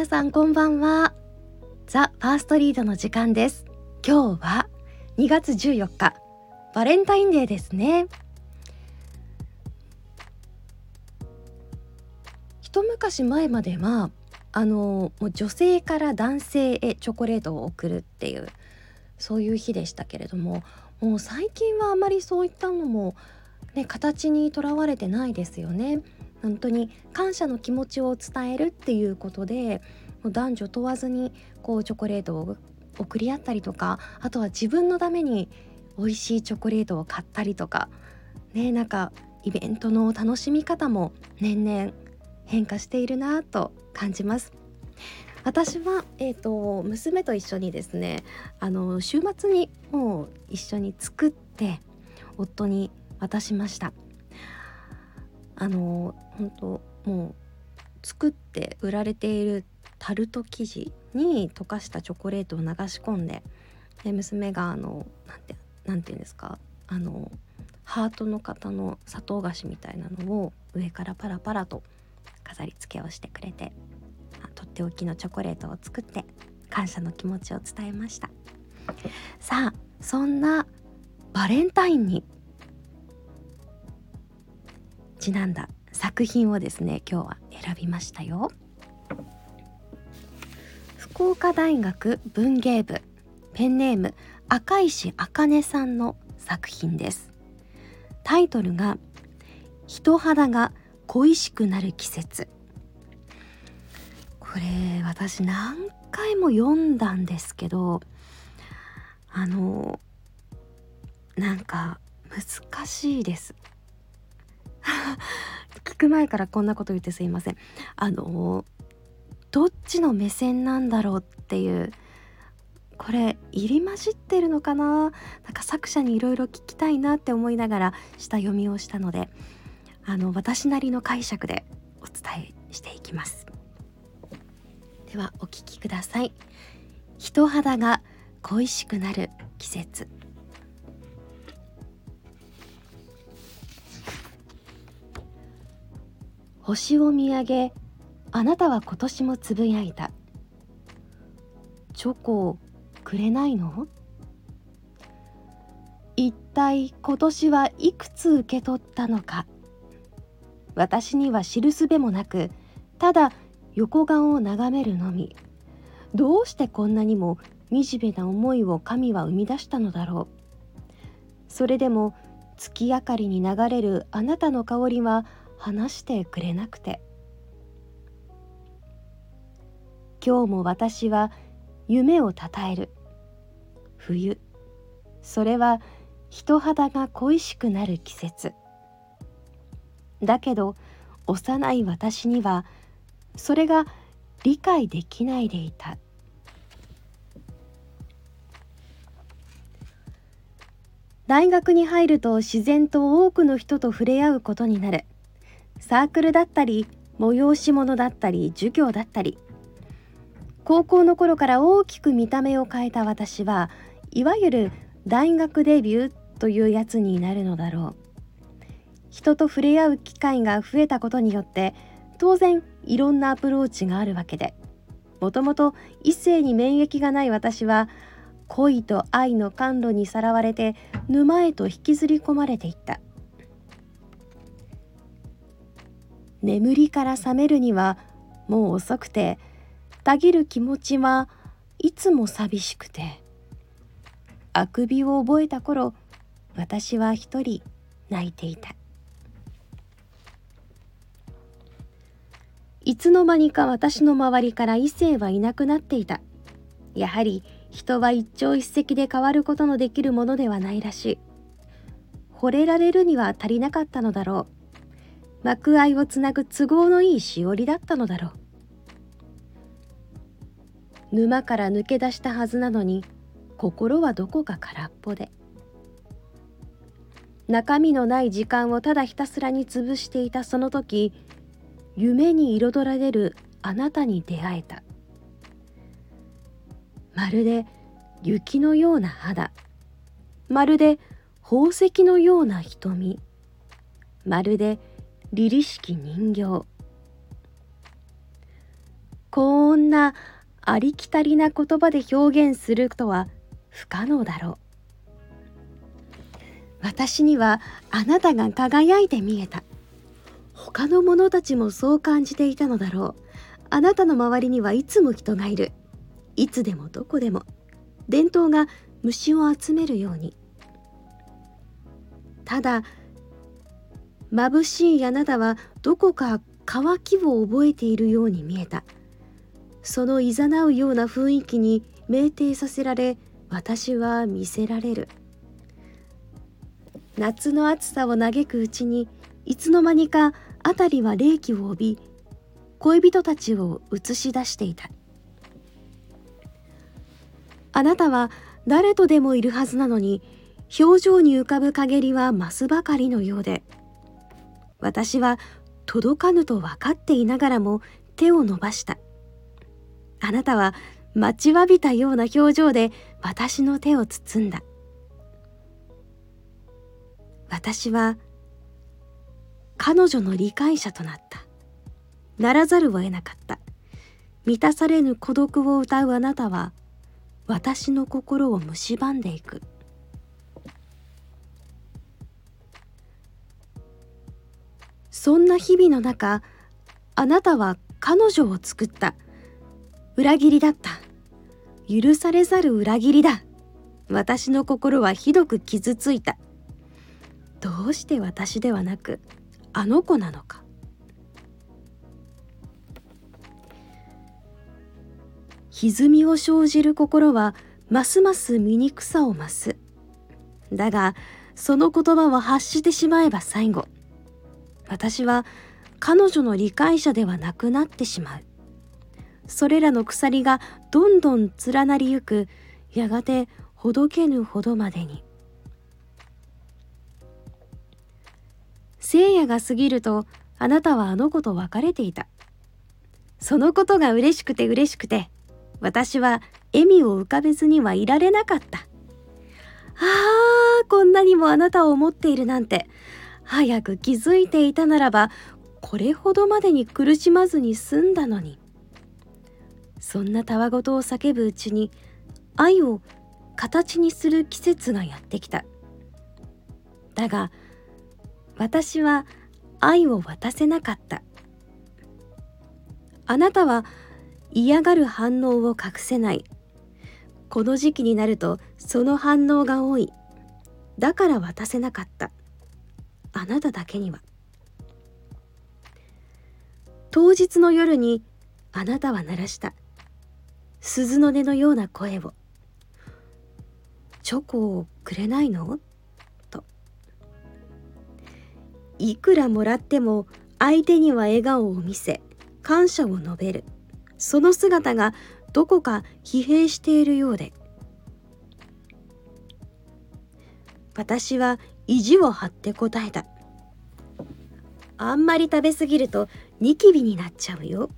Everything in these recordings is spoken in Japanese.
皆さんこんばんは。ザ・ファーストリードの時間です。今日は2月14日。バレンタインデーですね。一昔前まではあのもう女性から男性へチョコレートを送るっていうそういう日でしたけれどももう最近はあまりそういったのも、ね、形にとらわれてないですよね。本当に感謝の気持ちを伝えるっていうことで男女問わずにこうチョコレートを送り合ったりとかあとは自分のために美味しいチョコレートを買ったりとかねなんかイベントの楽しみ方も年々変化しているなと感じます。私は、えーと、娘と一緒にですねあの週末にもう一緒に作って夫に渡しました。あの本当もう作って売られているタルト生地に溶かしたチョコレートを流し込んでで娘があのなんてなんていうんですかあのハートの型の砂糖菓子みたいなのを上からパラパラと飾り付けをしてくれてとっておきのチョコレートを作って感謝の気持ちを伝えました。さあそんなバレンタインにちなんだ作品をですね今日は選びましたよ。福岡大学文芸部ペンネーム赤石茜さんの作品です。タイトルが人肌が恋しくなる季節。これ私何回も読んだんですけどあのなんか難しいです。聞く前からこんなこと言ってすいません。あのどっちの目線なんだろうっていうこれ入り混じってるのかな？なんか作者にいろいろ聞きたいなって思いながら下読みをしたのであの私なりの解釈でお伝えしていきます。ではお聞きください。人肌が恋しくなる季節。星を見上げあなたは今年もつぶやいた。チョコをくれないの？一体今年はいくつ受け取ったのか？私には知るすべもなくただ横顔を眺めるのみ。どうしてこんなにも惨めな思いを神は生み出したのだろう？それでも月明かりに流れるあなたの香りは話してくれなくて。今日も私は夢をたたえる。冬。それは人肌が恋しくなる季節。だけど幼い私にはそれが理解できないでいた。大学に入ると自然と多くの人と触れ合うことになる。サークルだったり催し物だったり授業だったり。高校の頃から大きく見た目を変えた私はいわゆる大学デビューというやつになるのだろう。人と触れ合う機会が増えたことによって当然いろんなアプローチがあるわけで。もともと異性に免疫がない私は恋と愛の甘露にさらわれて沼へと引きずり込まれていった。眠りから覚めるにはもう遅くてたぎる気持ちはいつも寂しくてあくびを覚えた頃私は一人泣いていたいつの間にか私の周りから異性はいなくなっていた。やはり人は一朝一夕で変わることのできるものではないらしい。惚れられるには足りなかったのだろう。幕愛をつなぐ都合のいいしおりだったのだろう。沼から抜け出したはずなのに心はどこか空っぽで。中身のない時間をただひたすらに潰していたその時夢に彩られるあなたに出会えた。まるで雪のような肌。まるで宝石のような瞳。まるで凛々しき人形。こんなありきたりな言葉で表現するとは不可能だろう。私にはあなたが輝いて見えた。他の者たちもそう感じていたのだろう。あなたの周りにはいつも人がいる。いつでもどこでも。伝統が虫を集めるように。ただ眩しいあなたはどこか渇きを覚えているように見えた。そのいざなうような雰囲気に酩酊させられ私は見せられる。夏の暑さを嘆くうちにいつの間にか辺りは冷気を帯び恋人たちを映し出していた。あなたは誰とでもいるはずなのに表情に浮かぶ陰りは増すばかりのようで私は届かぬと分かっていながらも手を伸ばした。あなたは待ちわびたような表情で私の手を包んだ。私は彼女の理解者となった。ならざるを得なかった。満たされぬ孤独を歌うあなたは私の心を蝕んでいく。そんな日々の中あなたは彼女を作った。裏切りだった。許されざる裏切りだ。私の心はひどく傷ついた。どうして私ではなくあの子なのか。歪みを生じる心はますます醜さを増す。だがその言葉を発してしまえば最後私は彼女の理解者ではなくなってしまう。それらの鎖がどんどん連なりゆくやがてほどけぬほどまでに。聖夜が過ぎるとあなたはあの子と別れていた。そのことが嬉しくて嬉しくて私は笑みを浮かべずにはいられなかった。ああこんなにもあなたを思っているなんて。早く気づいていたならばこれほどまでに苦しまずに済んだのに。そんなたわごとを叫ぶうちに愛を形にする季節がやってきた。だが私は愛を渡せなかった。あなたは嫌がる反応を隠せない。この時期になるとその反応が多い。だから渡せなかった。あなただけには。当日の夜にあなたは鳴らした。鈴の音のような声を「チョコをくれないの?」と。いくらもらっても相手には笑顔を見せ感謝を述べる。その姿がどこか疲弊しているようで。私は意地を張って答えた。あんまり食べ過ぎるとニキビになっちゃうよ。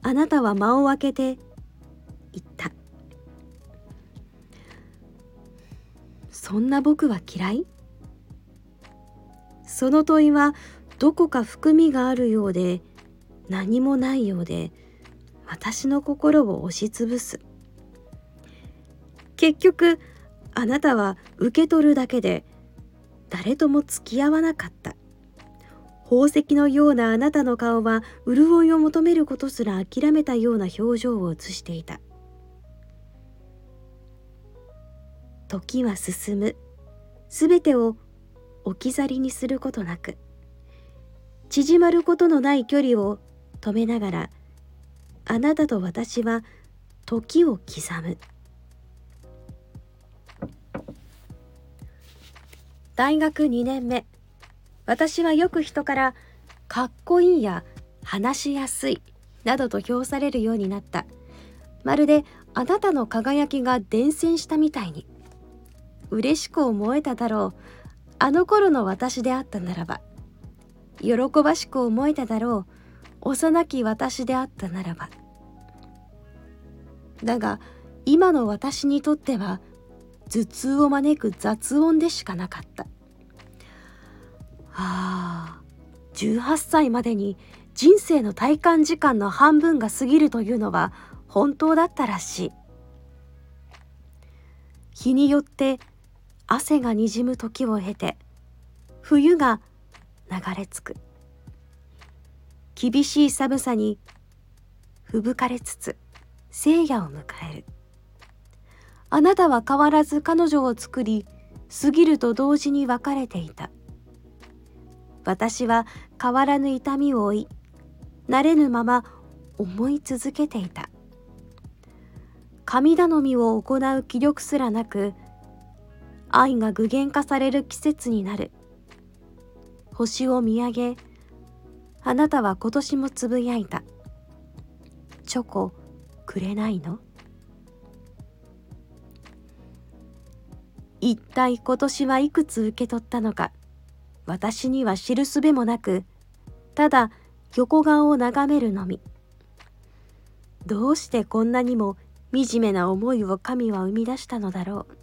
あなたは間を空けて言った。そんな僕は嫌い？その問いはどこか含みがあるようで何もないようで私の心を押しつぶす。結局あなたは受け取るだけで誰とも付き合わなかった。宝石のようなあなたの顔は潤いを求めることすら諦めたような表情を映していた。時は進む。すべてを置き去りにすることなく縮まることのない距離を止めながらあなたと私は時を刻む。大学2年目。私はよく人からかっこいいや話しやすいなどと評されるようになった。まるであなたの輝きが伝染したみたいに。嬉しく思えただろう。あの頃の私であったならば。喜ばしく思えただろう。幼き私であったならば。だが今の私にとっては頭痛を招く雑音でしかなかった。ああ18歳までに人生の体感時間の半分が過ぎるというのは本当だったらしい。日によって汗がにじむ時を経て冬が流れ着く。厳しい寒さに吹雪かれつつ聖夜を迎える。あなたは変わらず彼女を作り過ぎると同時に別れていた。私は変わらぬ痛みを負い慣れぬまま思い続けていた。神頼みを行う気力すらなく愛が具現化される季節になる。星を見上げあなたは今年もつぶやいた。チョコくれないの？一体今年はいくつ受け取ったのか。私には知るすべもなくただ横顔を眺めるのみ。どうしてこんなにも惨めな思いを神は生み出したのだろう。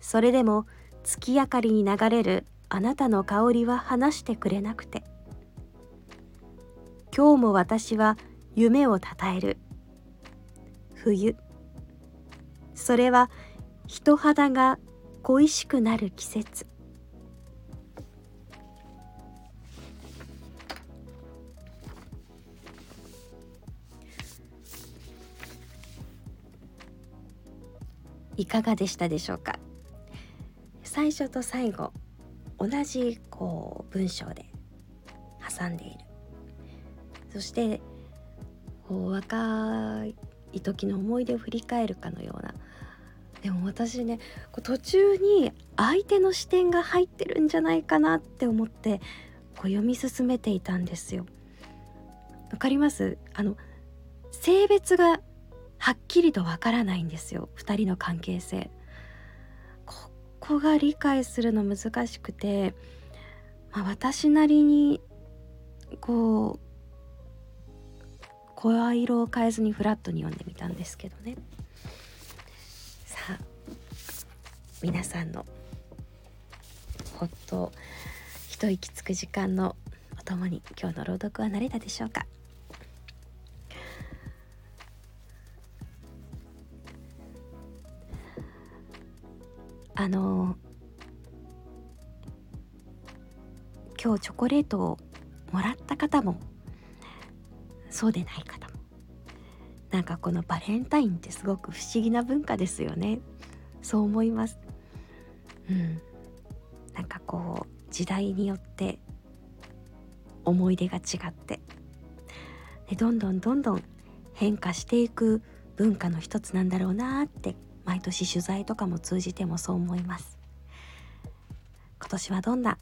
それでも月明かりに流れるあなたの香りは話してくれなくて。今日も私は夢をたたえる。冬。それは人肌が恋しくなる季節。いかがでしたでしょうか？最初と最後同じこう文章で挟んでいる。そしてこう若い時の思い出を振り返るかのようなでも私ね途中に相手の視点が入ってるんじゃないかなって思ってこう読み進めていたんですよ。わかります？あの性別がはっきりとわからないんですよ2人の関係性。ここが理解するの難しくて、まあ、私なりにこう声色を変えずにフラットに読んでみたんですけどね皆さんのほっと一息つく時間のおともに今日の朗読は慣れたでしょうか？あの今日チョコレートをもらった方もそうでない方もなんかこのバレンタインってすごく不思議な文化ですよね。そう思います。うん。なんかこう時代によって思い出が違って。でどんどんどんどん変化していく文化の一つなんだろうなって毎年取材とかも通じてもそう思います。今年はどんな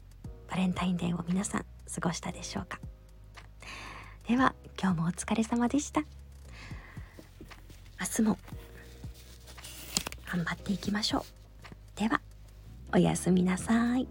バレンタインデーを皆さん過ごしたでしょうか。では今日もお疲れ様でした。明日も頑張っていきましょう。では。おやすみなさい。